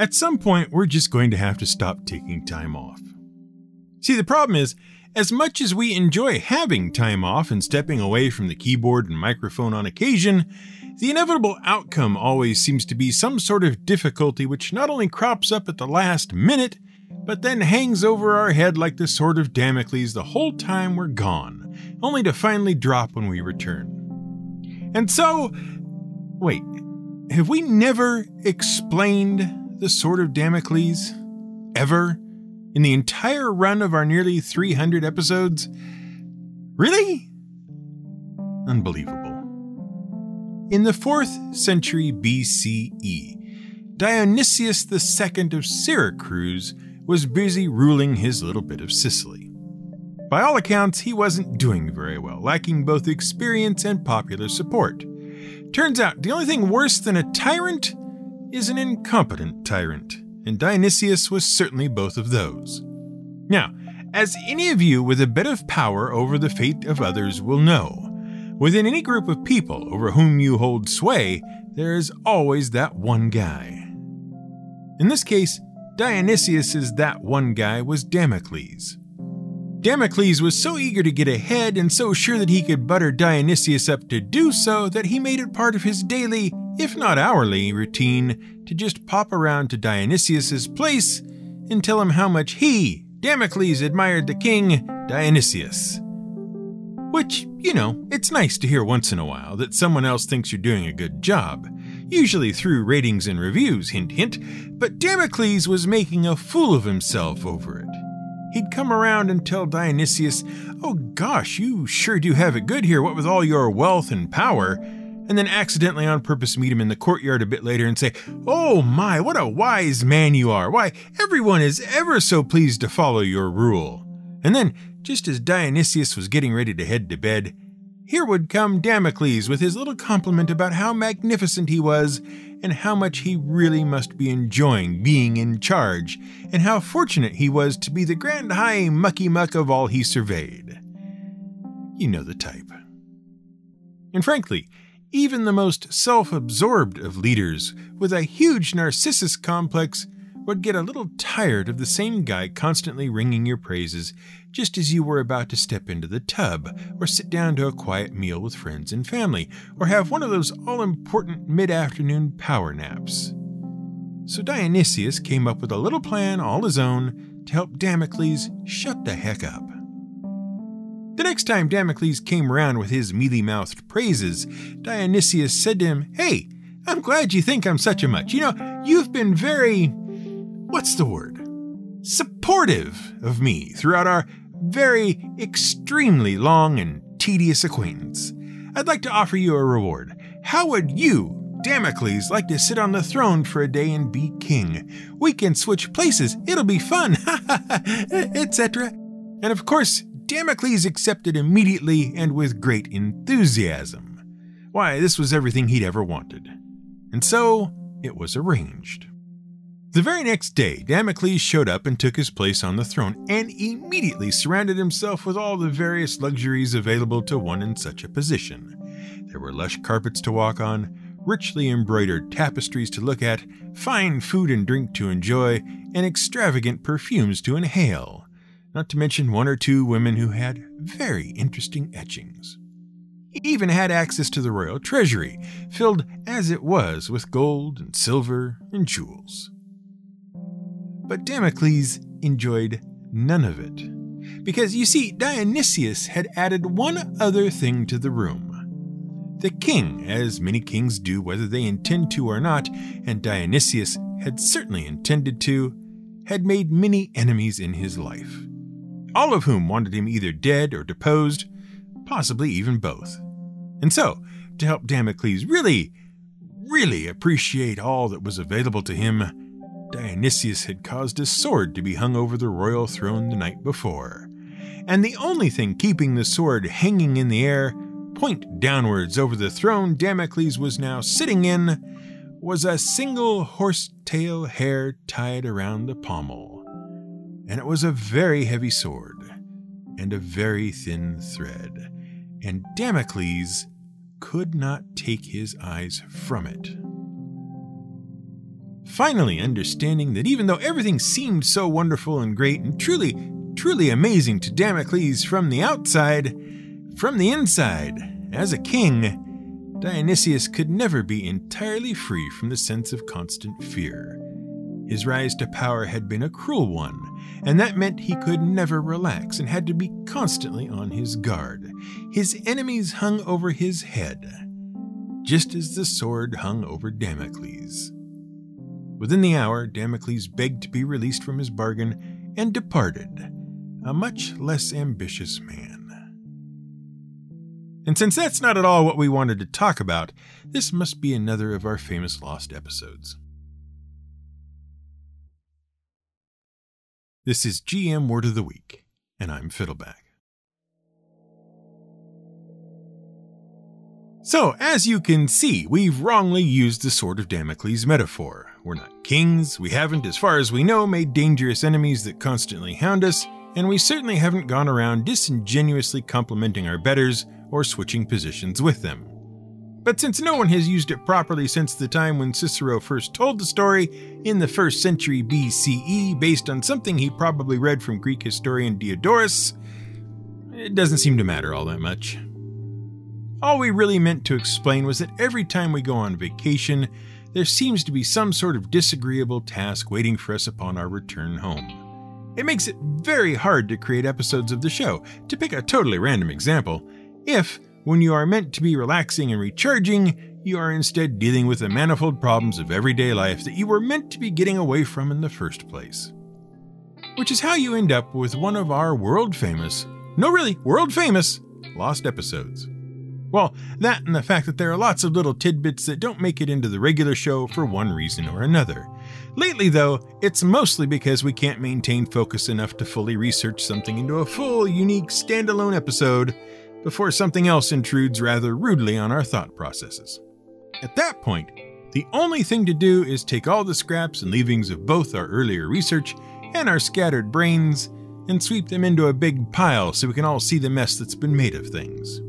At some point, we're just going to have to stop taking time off. See, the problem is, as much as we enjoy having time off and stepping away from the keyboard and microphone on occasion, the inevitable outcome always seems to be some sort of difficulty which not only crops up at the last minute, but then hangs over our head like the sword of Damocles the whole time we're gone, only to finally drop when we return. And so, wait, have we never explained the sword of Damocles? Ever? In the entire run of our nearly 300 episodes? Really? Unbelievable. In the 4th century BCE, Dionysius II of Syracuse was busy ruling his little bit of Sicily. By all accounts, he wasn't doing very well, lacking both experience and popular support. Turns out, the only thing worse than a tyrant is an incompetent tyrant, and Dionysius was certainly both of those. Now, as any of you with a bit of power over the fate of others will know, within any group of people over whom you hold sway, there is always that one guy. In this case, Dionysius's that one guy was Damocles. Damocles was so eager to get ahead and so sure that he could butter Dionysius up to do so that he made it part of his daily, if not hourly, routine to just pop around to Dionysius's place and tell him how much he, Damocles, admired the king, Dionysius. Which, you know, it's nice to hear once in a while that someone else thinks you're doing a good job usually through ratings and reviews, hint hint, but Damocles was making a fool of himself over it. He'd come around and tell Dionysius, Oh gosh, you sure do have it good here, what with all your wealth and power, and then accidentally on purpose meet him in the courtyard a bit later and say, Oh my, what a wise man you are! Why, everyone is ever so pleased to follow your rule. And then, just as Dionysius was getting ready to head to bed, here would come Damocles with his little compliment about how magnificent he was, and how much he really must be enjoying being in charge, and how fortunate he was to be the grand high mucky muck of all he surveyed. You know the type. And frankly, even the most self absorbed of leaders with a huge narcissus complex would get a little tired of the same guy constantly ringing your praises just as you were about to step into the tub, or sit down to a quiet meal with friends and family, or have one of those all important mid afternoon power naps. So Dionysius came up with a little plan all his own to help Damocles shut the heck up. The next time Damocles came around with his mealy mouthed praises, Dionysius said to him, Hey, I'm glad you think I'm such a much. You know, you've been very. What's the word? Supportive of me throughout our very extremely long and tedious acquaintance. I'd like to offer you a reward. How would you, Damocles, like to sit on the throne for a day and be king? We can switch places, it'll be fun, etc. And of course, Damocles accepted immediately and with great enthusiasm. Why, this was everything he'd ever wanted. And so it was arranged. The very next day, Damocles showed up and took his place on the throne, and immediately surrounded himself with all the various luxuries available to one in such a position. There were lush carpets to walk on, richly embroidered tapestries to look at, fine food and drink to enjoy, and extravagant perfumes to inhale, not to mention one or two women who had very interesting etchings. He even had access to the royal treasury, filled as it was with gold and silver and jewels. But Damocles enjoyed none of it. Because you see, Dionysius had added one other thing to the room. The king, as many kings do whether they intend to or not, and Dionysius had certainly intended to, had made many enemies in his life, all of whom wanted him either dead or deposed, possibly even both. And so, to help Damocles really, really appreciate all that was available to him, Dionysius had caused a sword to be hung over the royal throne the night before. And the only thing keeping the sword hanging in the air, point downwards over the throne Damocles was now sitting in, was a single horsetail hair tied around the pommel. And it was a very heavy sword, and a very thin thread, and Damocles could not take his eyes from it. Finally understanding that even though everything seemed so wonderful and great and truly, truly amazing to Damocles from the outside, from the inside, as a king, Dionysius could never be entirely free from the sense of constant fear. His rise to power had been a cruel one, and that meant he could never relax and had to be constantly on his guard. His enemies hung over his head, just as the sword hung over Damocles. Within the hour, Damocles begged to be released from his bargain and departed, a much less ambitious man. And since that's not at all what we wanted to talk about, this must be another of our famous lost episodes. This is GM Word of the Week, and I'm Fiddleback. So, as you can see, we've wrongly used the Sword of Damocles metaphor. We're not kings, we haven't, as far as we know, made dangerous enemies that constantly hound us, and we certainly haven't gone around disingenuously complimenting our betters or switching positions with them. But since no one has used it properly since the time when Cicero first told the story in the first century BCE, based on something he probably read from Greek historian Diodorus, it doesn't seem to matter all that much. All we really meant to explain was that every time we go on vacation, there seems to be some sort of disagreeable task waiting for us upon our return home. It makes it very hard to create episodes of the show. To pick a totally random example, if when you are meant to be relaxing and recharging, you are instead dealing with the manifold problems of everyday life that you were meant to be getting away from in the first place. Which is how you end up with one of our world famous, no, really, world famous, lost episodes. Well, that and the fact that there are lots of little tidbits that don't make it into the regular show for one reason or another. Lately, though, it's mostly because we can't maintain focus enough to fully research something into a full, unique, standalone episode before something else intrudes rather rudely on our thought processes. At that point, the only thing to do is take all the scraps and leavings of both our earlier research and our scattered brains and sweep them into a big pile so we can all see the mess that's been made of things.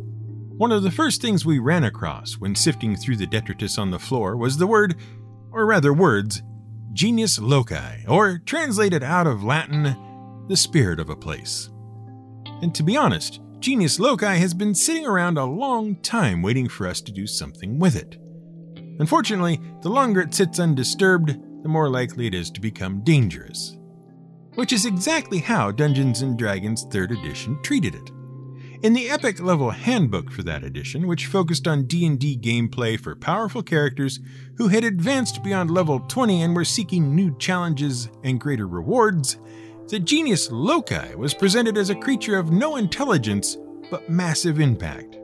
One of the first things we ran across when sifting through the detritus on the floor was the word, or rather words, genius loci, or translated out of Latin, the spirit of a place. And to be honest, Genius Loci has been sitting around a long time waiting for us to do something with it. Unfortunately, the longer it sits undisturbed, the more likely it is to become dangerous. Which is exactly how Dungeons & Dragons 3rd edition treated it. In the epic level handbook for that edition, which focused on D&D gameplay for powerful characters who had advanced beyond level 20 and were seeking new challenges and greater rewards, the genius loci was presented as a creature of no intelligence but massive impact.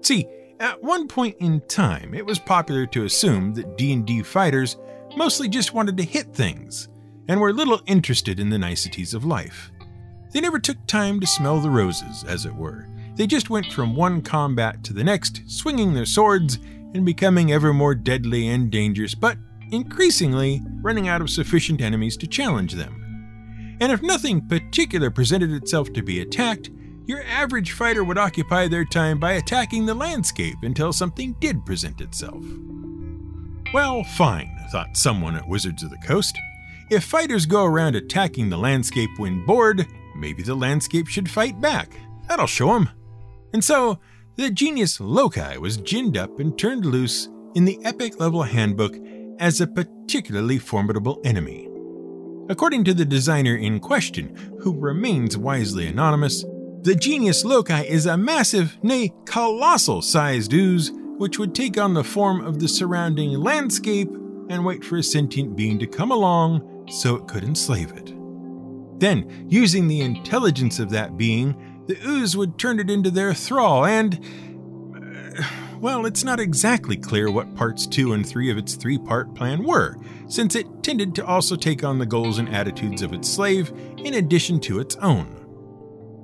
See, at one point in time, it was popular to assume that D&D fighters mostly just wanted to hit things and were little interested in the niceties of life. They never took time to smell the roses, as it were. They just went from one combat to the next, swinging their swords and becoming ever more deadly and dangerous, but increasingly running out of sufficient enemies to challenge them and if nothing particular presented itself to be attacked, your average fighter would occupy their time by attacking the landscape until something did present itself. Well, fine, thought someone at Wizards of the Coast. If fighters go around attacking the landscape when bored, maybe the landscape should fight back. That'll show 'em. And so, the genius Loci was ginned up and turned loose in the Epic Level Handbook as a particularly formidable enemy. According to the designer in question, who remains wisely anonymous, the Genius Loci is a massive, nay, colossal sized ooze which would take on the form of the surrounding landscape and wait for a sentient being to come along so it could enslave it. Then, using the intelligence of that being, the ooze would turn it into their thrall and. Uh, well, it's not exactly clear what parts 2 and 3 of its three part plan were, since it tended to also take on the goals and attitudes of its slave in addition to its own.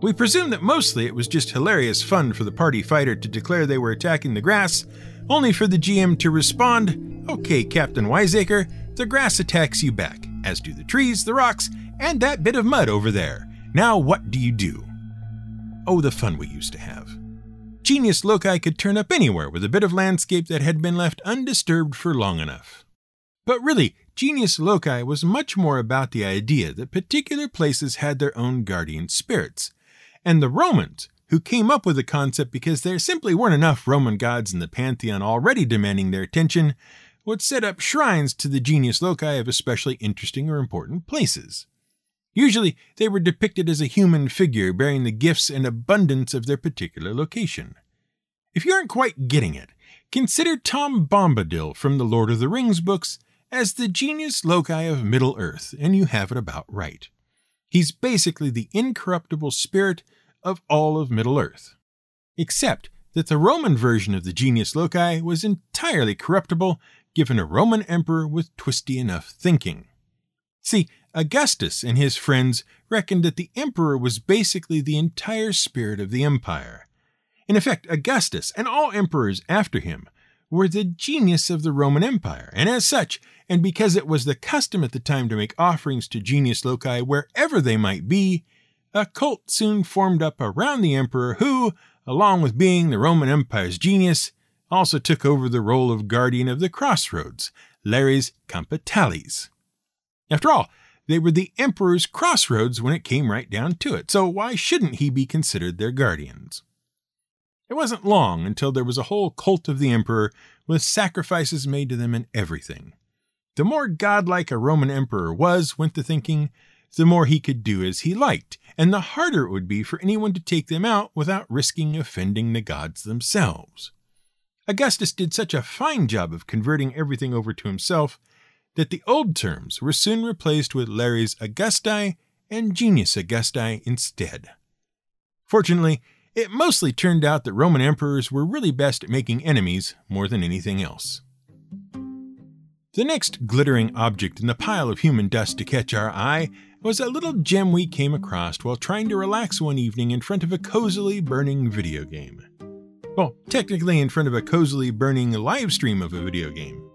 We presume that mostly it was just hilarious fun for the party fighter to declare they were attacking the grass, only for the GM to respond, Okay, Captain Wiseacre, the grass attacks you back, as do the trees, the rocks, and that bit of mud over there. Now what do you do? Oh, the fun we used to have. Genius Loci could turn up anywhere with a bit of landscape that had been left undisturbed for long enough. But really, Genius Loci was much more about the idea that particular places had their own guardian spirits. And the Romans, who came up with the concept because there simply weren't enough Roman gods in the pantheon already demanding their attention, would set up shrines to the genius loci of especially interesting or important places. Usually, they were depicted as a human figure bearing the gifts and abundance of their particular location. If you aren't quite getting it, consider Tom Bombadil from the Lord of the Rings books as the genius loci of Middle Earth, and you have it about right. He's basically the incorruptible spirit of all of Middle Earth. Except that the Roman version of the genius loci was entirely corruptible, given a Roman emperor with twisty enough thinking. See, Augustus and his friends reckoned that the emperor was basically the entire spirit of the empire. In effect, Augustus and all emperors after him were the genius of the Roman Empire, and as such, and because it was the custom at the time to make offerings to genius loci wherever they might be, a cult soon formed up around the emperor who, along with being the Roman Empire's genius, also took over the role of guardian of the crossroads, Lares Compitales. After all, they were the emperor's crossroads when it came right down to it, so why shouldn't he be considered their guardians? It wasn't long until there was a whole cult of the emperor with sacrifices made to them and everything. The more godlike a Roman emperor was, went the thinking, the more he could do as he liked, and the harder it would be for anyone to take them out without risking offending the gods themselves. Augustus did such a fine job of converting everything over to himself that the old terms were soon replaced with Lares Augusti and Genius Augusti instead. Fortunately, it mostly turned out that Roman emperors were really best at making enemies more than anything else. The next glittering object in the pile of human dust to catch our eye was a little gem we came across while trying to relax one evening in front of a cozily burning video game. Well, technically in front of a cozily burning live stream of a video game.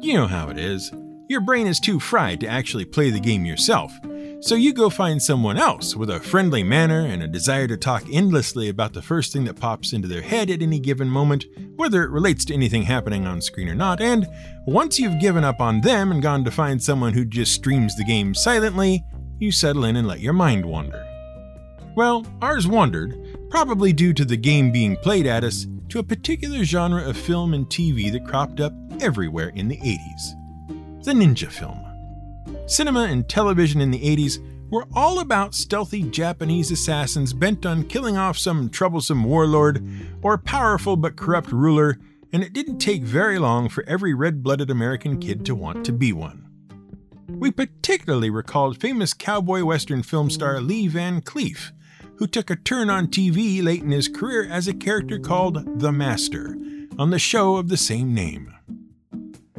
You know how it is. Your brain is too fried to actually play the game yourself, so you go find someone else with a friendly manner and a desire to talk endlessly about the first thing that pops into their head at any given moment, whether it relates to anything happening on screen or not, and once you've given up on them and gone to find someone who just streams the game silently, you settle in and let your mind wander. Well, ours wandered, probably due to the game being played at us, to a particular genre of film and TV that cropped up everywhere in the 80s the ninja film. Cinema and television in the 80s were all about stealthy Japanese assassins bent on killing off some troublesome warlord or powerful but corrupt ruler, and it didn't take very long for every red blooded American kid to want to be one. We particularly recalled famous cowboy western film star Lee Van Cleef, who took a turn on TV late in his career as a character called The Master on the show of the same name.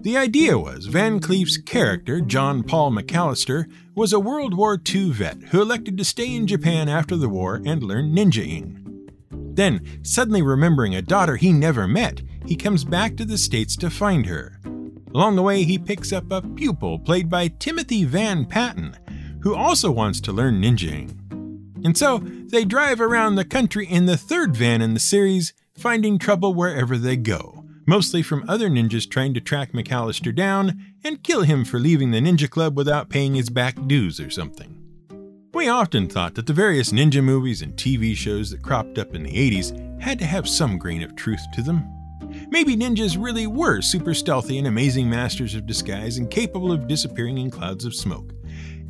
The idea was Van Cleef's character, John Paul McAllister, was a World War II vet who elected to stay in Japan after the war and learn ninjaing. Then, suddenly remembering a daughter he never met, he comes back to the States to find her. Along the way, he picks up a pupil played by Timothy Van Patten, who also wants to learn ninjaing. And so, they drive around the country in the third van in the series, finding trouble wherever they go, mostly from other ninjas trying to track McAllister down and kill him for leaving the ninja club without paying his back dues or something. We often thought that the various ninja movies and TV shows that cropped up in the 80s had to have some grain of truth to them. Maybe ninjas really were super stealthy and amazing masters of disguise and capable of disappearing in clouds of smoke.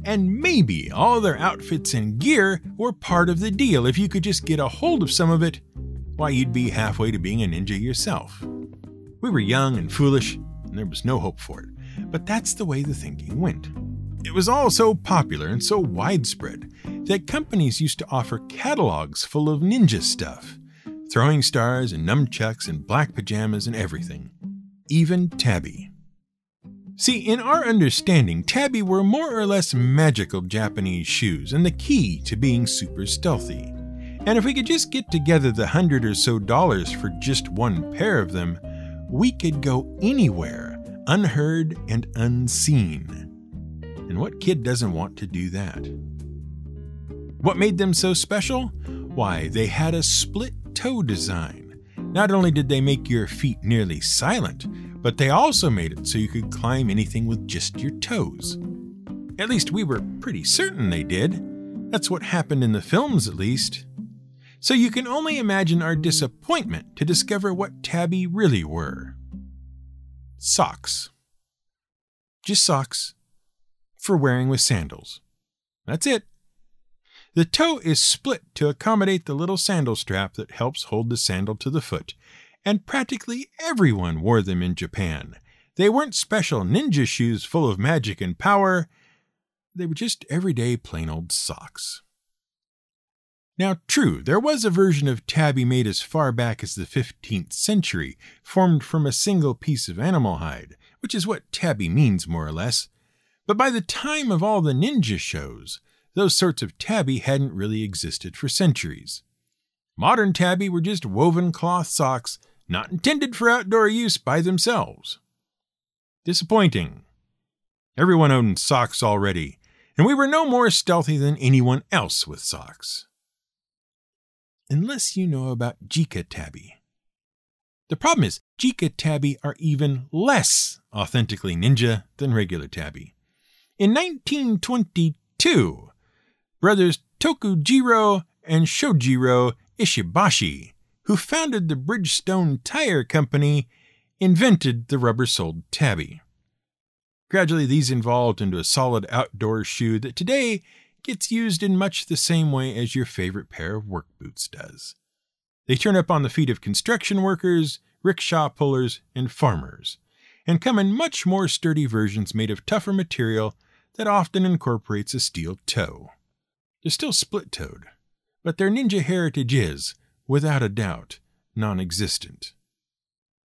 And maybe all their outfits and gear were part of the deal. If you could just get a hold of some of it, why, you'd be halfway to being a ninja yourself. We were young and foolish, and there was no hope for it. But that's the way the thinking went. It was all so popular and so widespread that companies used to offer catalogs full of ninja stuff throwing stars and nunchucks and black pajamas and everything. Even tabi. See, in our understanding, tabi were more or less magical Japanese shoes and the key to being super stealthy. And if we could just get together the hundred or so dollars for just one pair of them, we could go anywhere, unheard and unseen. And what kid doesn't want to do that? What made them so special? Why, they had a split toe design. Not only did they make your feet nearly silent, but they also made it so you could climb anything with just your toes. At least we were pretty certain they did. That's what happened in the films, at least. So you can only imagine our disappointment to discover what tabi really were socks. Just socks for wearing with sandals. That's it. The toe is split to accommodate the little sandal strap that helps hold the sandal to the foot, and practically everyone wore them in Japan. They weren't special ninja shoes full of magic and power, they were just everyday plain old socks. Now, true, there was a version of tabi made as far back as the 15th century, formed from a single piece of animal hide, which is what tabi means more or less. But by the time of all the ninja shows, those sorts of tabi hadn't really existed for centuries. Modern tabi were just woven cloth socks not intended for outdoor use by themselves. Disappointing. Everyone owned socks already, and we were no more stealthy than anyone else with socks. Unless you know about Jika tabi. The problem is, Jika tabi are even less authentically ninja than regular tabi. In 1922, brothers Tokujiro and Shojiro Ishibashi, who founded the Bridgestone Tire Company, invented the rubber soled tabi. Gradually, these evolved into a solid outdoor shoe that today gets used in much the same way as your favorite pair of work boots does. They turn up on the feet of construction workers, rickshaw pullers, and farmers, and come in much more sturdy versions made of tougher material that often incorporates a steel toe. They're still split toed, but their ninja heritage is, without a doubt, non existent.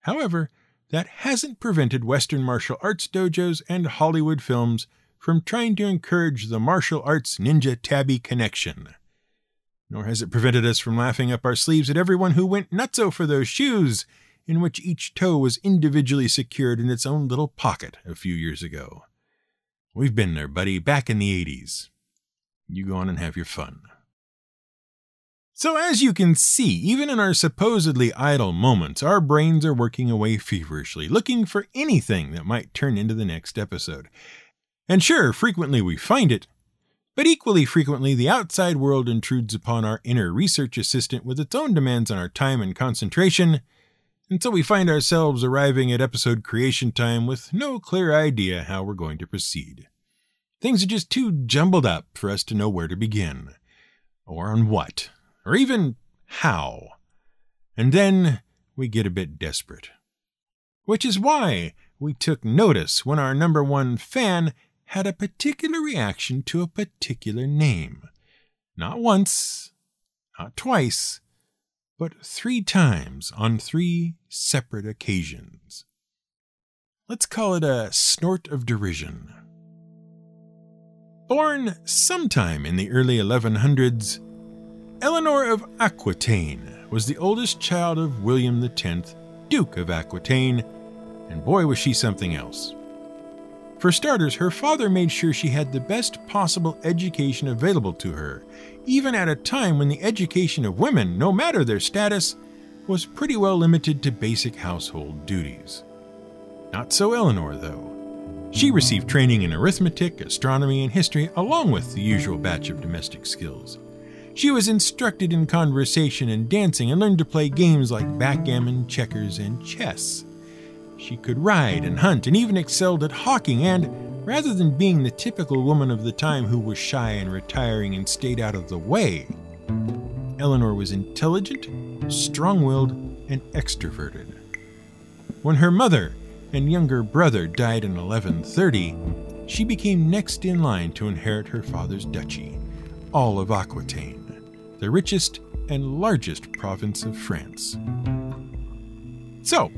However, that hasn't prevented Western martial arts dojos and Hollywood films from trying to encourage the martial arts ninja tabi connection. Nor has it prevented us from laughing up our sleeves at everyone who went nutso for those shoes, in which each toe was individually secured in its own little pocket a few years ago. We've been there, buddy, back in the 80s. You go on and have your fun. So, as you can see, even in our supposedly idle moments, our brains are working away feverishly, looking for anything that might turn into the next episode. And sure, frequently we find it, but equally frequently the outside world intrudes upon our inner research assistant with its own demands on our time and concentration, so we find ourselves arriving at episode creation time with no clear idea how we're going to proceed. Things are just too jumbled up for us to know where to begin, or on what, or even how. And then we get a bit desperate. Which is why we took notice when our number one fan had a particular reaction to a particular name. Not once, not twice, but three times on three separate occasions. Let's call it a snort of derision. Born sometime in the early 1100s, Eleanor of Aquitaine was the oldest child of William X, Duke of Aquitaine, and boy was she something else. For starters, her father made sure she had the best possible education available to her, even at a time when the education of women, no matter their status, was pretty well limited to basic household duties. Not so Eleanor, though. She received training in arithmetic, astronomy, and history, along with the usual batch of domestic skills. She was instructed in conversation and dancing and learned to play games like backgammon, checkers, and chess. She could ride and hunt and even excelled at hawking, and rather than being the typical woman of the time who was shy and retiring and stayed out of the way, Eleanor was intelligent, strong willed, and extroverted. When her mother, and younger brother died in 1130, she became next in line to inherit her father's duchy, all of Aquitaine, the richest and largest province of France. So,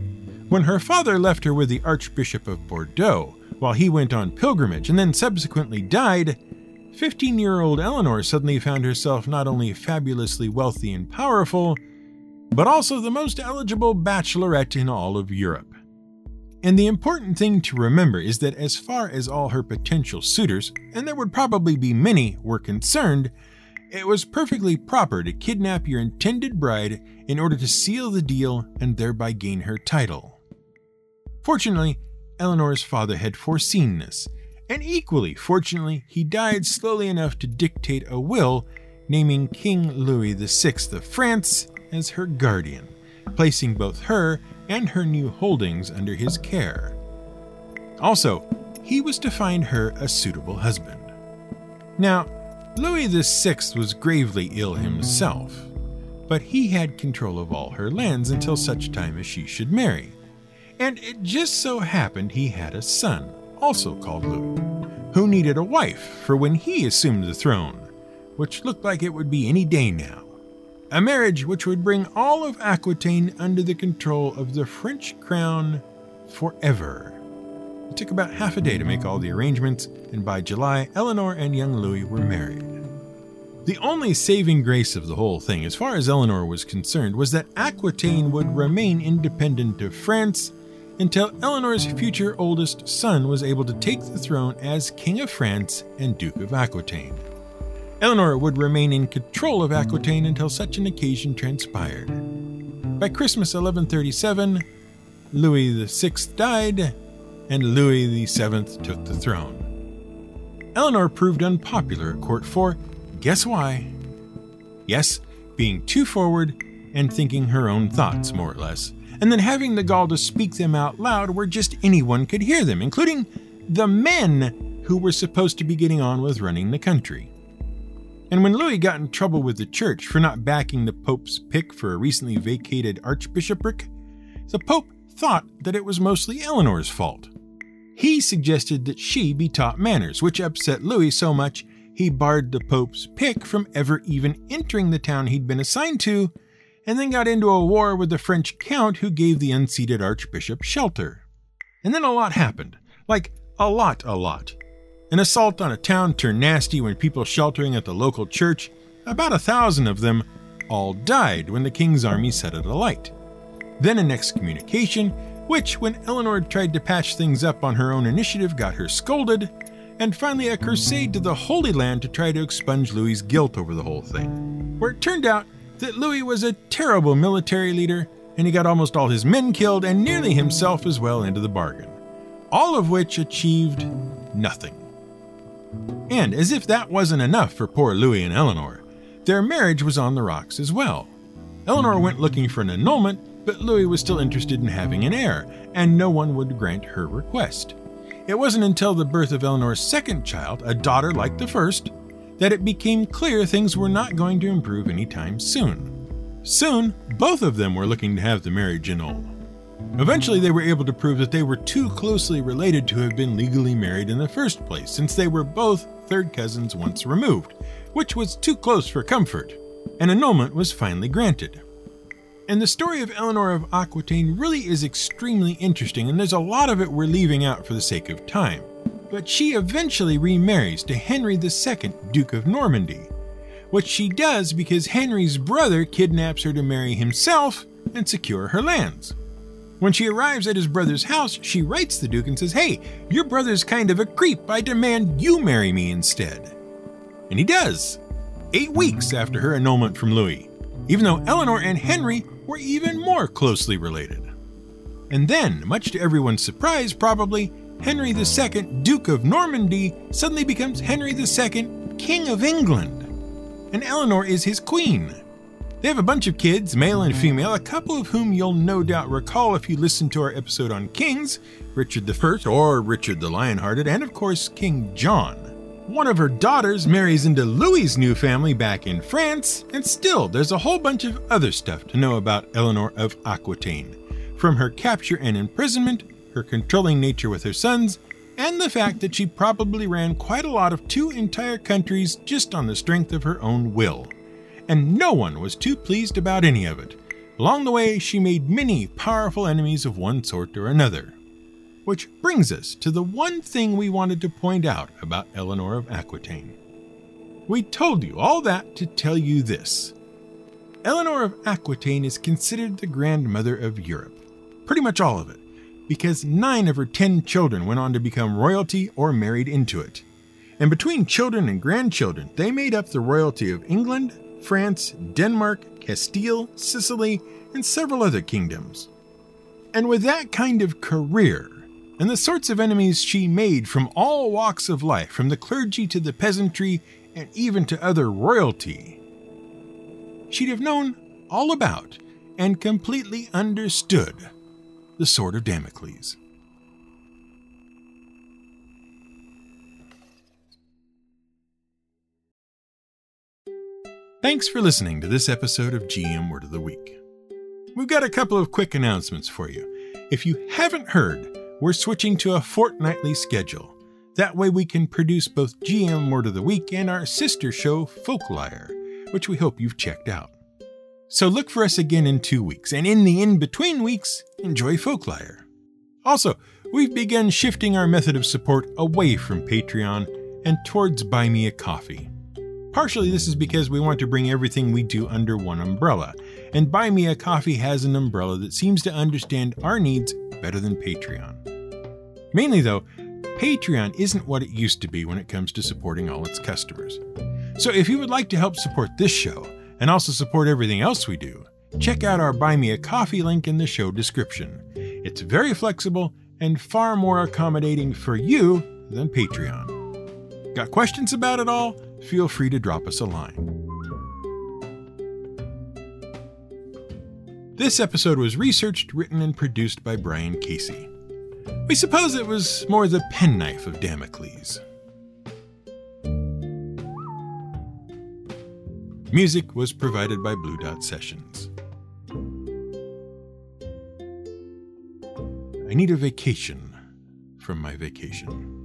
when her father left her with the Archbishop of Bordeaux while he went on pilgrimage and then subsequently died, 15 year old Eleanor suddenly found herself not only fabulously wealthy and powerful, but also the most eligible bachelorette in all of Europe. And the important thing to remember is that as far as all her potential suitors, and there would probably be many, were concerned, it was perfectly proper to kidnap your intended bride in order to seal the deal and thereby gain her title. Fortunately, Eleanor's father had foreseen this, and equally fortunately, he died slowly enough to dictate a will naming King Louis VI of France as her guardian, placing both her and her new holdings under his care. Also, he was to find her a suitable husband. Now, Louis VI was gravely ill himself, but he had control of all her lands until such time as she should marry. And it just so happened he had a son, also called Louis, who needed a wife for when he assumed the throne, which looked like it would be any day now. A marriage which would bring all of Aquitaine under the control of the French crown forever. It took about half a day to make all the arrangements, and by July, Eleanor and young Louis were married. The only saving grace of the whole thing, as far as Eleanor was concerned, was that Aquitaine would remain independent of France until Eleanor's future oldest son was able to take the throne as King of France and Duke of Aquitaine. Eleanor would remain in control of Aquitaine until such an occasion transpired. By Christmas 1137, Louis VI died, and Louis VII took the throne. Eleanor proved unpopular at court for, guess why? Yes, being too forward and thinking her own thoughts, more or less, and then having the gall to speak them out loud where just anyone could hear them, including the men who were supposed to be getting on with running the country. And when Louis got in trouble with the church for not backing the Pope's pick for a recently vacated archbishopric, the Pope thought that it was mostly Eleanor's fault. He suggested that she be taught manners, which upset Louis so much he barred the Pope's pick from ever even entering the town he'd been assigned to, and then got into a war with the French count who gave the unseated archbishop shelter. And then a lot happened. Like, a lot, a lot. An assault on a town turned nasty when people sheltering at the local church, about a thousand of them, all died when the king's army set it alight. Then an excommunication, which, when Eleanor tried to patch things up on her own initiative, got her scolded, and finally a crusade to the Holy Land to try to expunge Louis's guilt over the whole thing, where it turned out that Louis was a terrible military leader, and he got almost all his men killed and nearly himself as well into the bargain, all of which achieved nothing. And as if that wasn't enough for poor Louis and Eleanor, their marriage was on the rocks as well. Eleanor went looking for an annulment, but Louis was still interested in having an heir, and no one would grant her request. It wasn't until the birth of Eleanor's second child, a daughter like the first, that it became clear things were not going to improve anytime soon. Soon, both of them were looking to have the marriage annulled. Eventually, they were able to prove that they were too closely related to have been legally married in the first place, since they were both third cousins once removed, which was too close for comfort. An annulment was finally granted. And the story of Eleanor of Aquitaine really is extremely interesting, and there's a lot of it we're leaving out for the sake of time. But she eventually remarries to Henry II, Duke of Normandy, which she does because Henry's brother kidnaps her to marry himself and secure her lands. When she arrives at his brother's house, she writes the Duke and says, Hey, your brother's kind of a creep. I demand you marry me instead. And he does, eight weeks after her annulment from Louis, even though Eleanor and Henry were even more closely related. And then, much to everyone's surprise, probably, Henry II, Duke of Normandy, suddenly becomes Henry II, King of England. And Eleanor is his queen. They have a bunch of kids, male and female, a couple of whom you'll no doubt recall if you listened to our episode on kings Richard I or Richard the Lionhearted, and of course, King John. One of her daughters marries into Louis's new family back in France, and still, there's a whole bunch of other stuff to know about Eleanor of Aquitaine. From her capture and imprisonment, her controlling nature with her sons, and the fact that she probably ran quite a lot of two entire countries just on the strength of her own will. And no one was too pleased about any of it. Along the way, she made many powerful enemies of one sort or another. Which brings us to the one thing we wanted to point out about Eleanor of Aquitaine. We told you all that to tell you this. Eleanor of Aquitaine is considered the grandmother of Europe. Pretty much all of it, because nine of her ten children went on to become royalty or married into it. And between children and grandchildren, they made up the royalty of England, France, Denmark, Castile, Sicily, and several other kingdoms. And with that kind of career, and the sorts of enemies she made from all walks of life, from the clergy to the peasantry, and even to other royalty, she'd have known all about and completely understood the Sword of Damocles. Thanks for listening to this episode of GM Word of the Week. We've got a couple of quick announcements for you. If you haven't heard, we're switching to a fortnightly schedule. That way we can produce both GM Word of the Week and our sister show, Folkliar, which we hope you've checked out. So look for us again in two weeks, and in the in between weeks, enjoy Folkliar. Also, we've begun shifting our method of support away from Patreon and towards Buy Me a Coffee. Partially, this is because we want to bring everything we do under one umbrella, and Buy Me a Coffee has an umbrella that seems to understand our needs better than Patreon. Mainly, though, Patreon isn't what it used to be when it comes to supporting all its customers. So, if you would like to help support this show and also support everything else we do, check out our Buy Me a Coffee link in the show description. It's very flexible and far more accommodating for you than Patreon. Got questions about it all? feel free to drop us a line. This episode was researched, written, and produced by Brian Casey. We suppose it was more the penknife of Damocles. Music was provided by Blue Dot Sessions. I need a vacation from my vacation.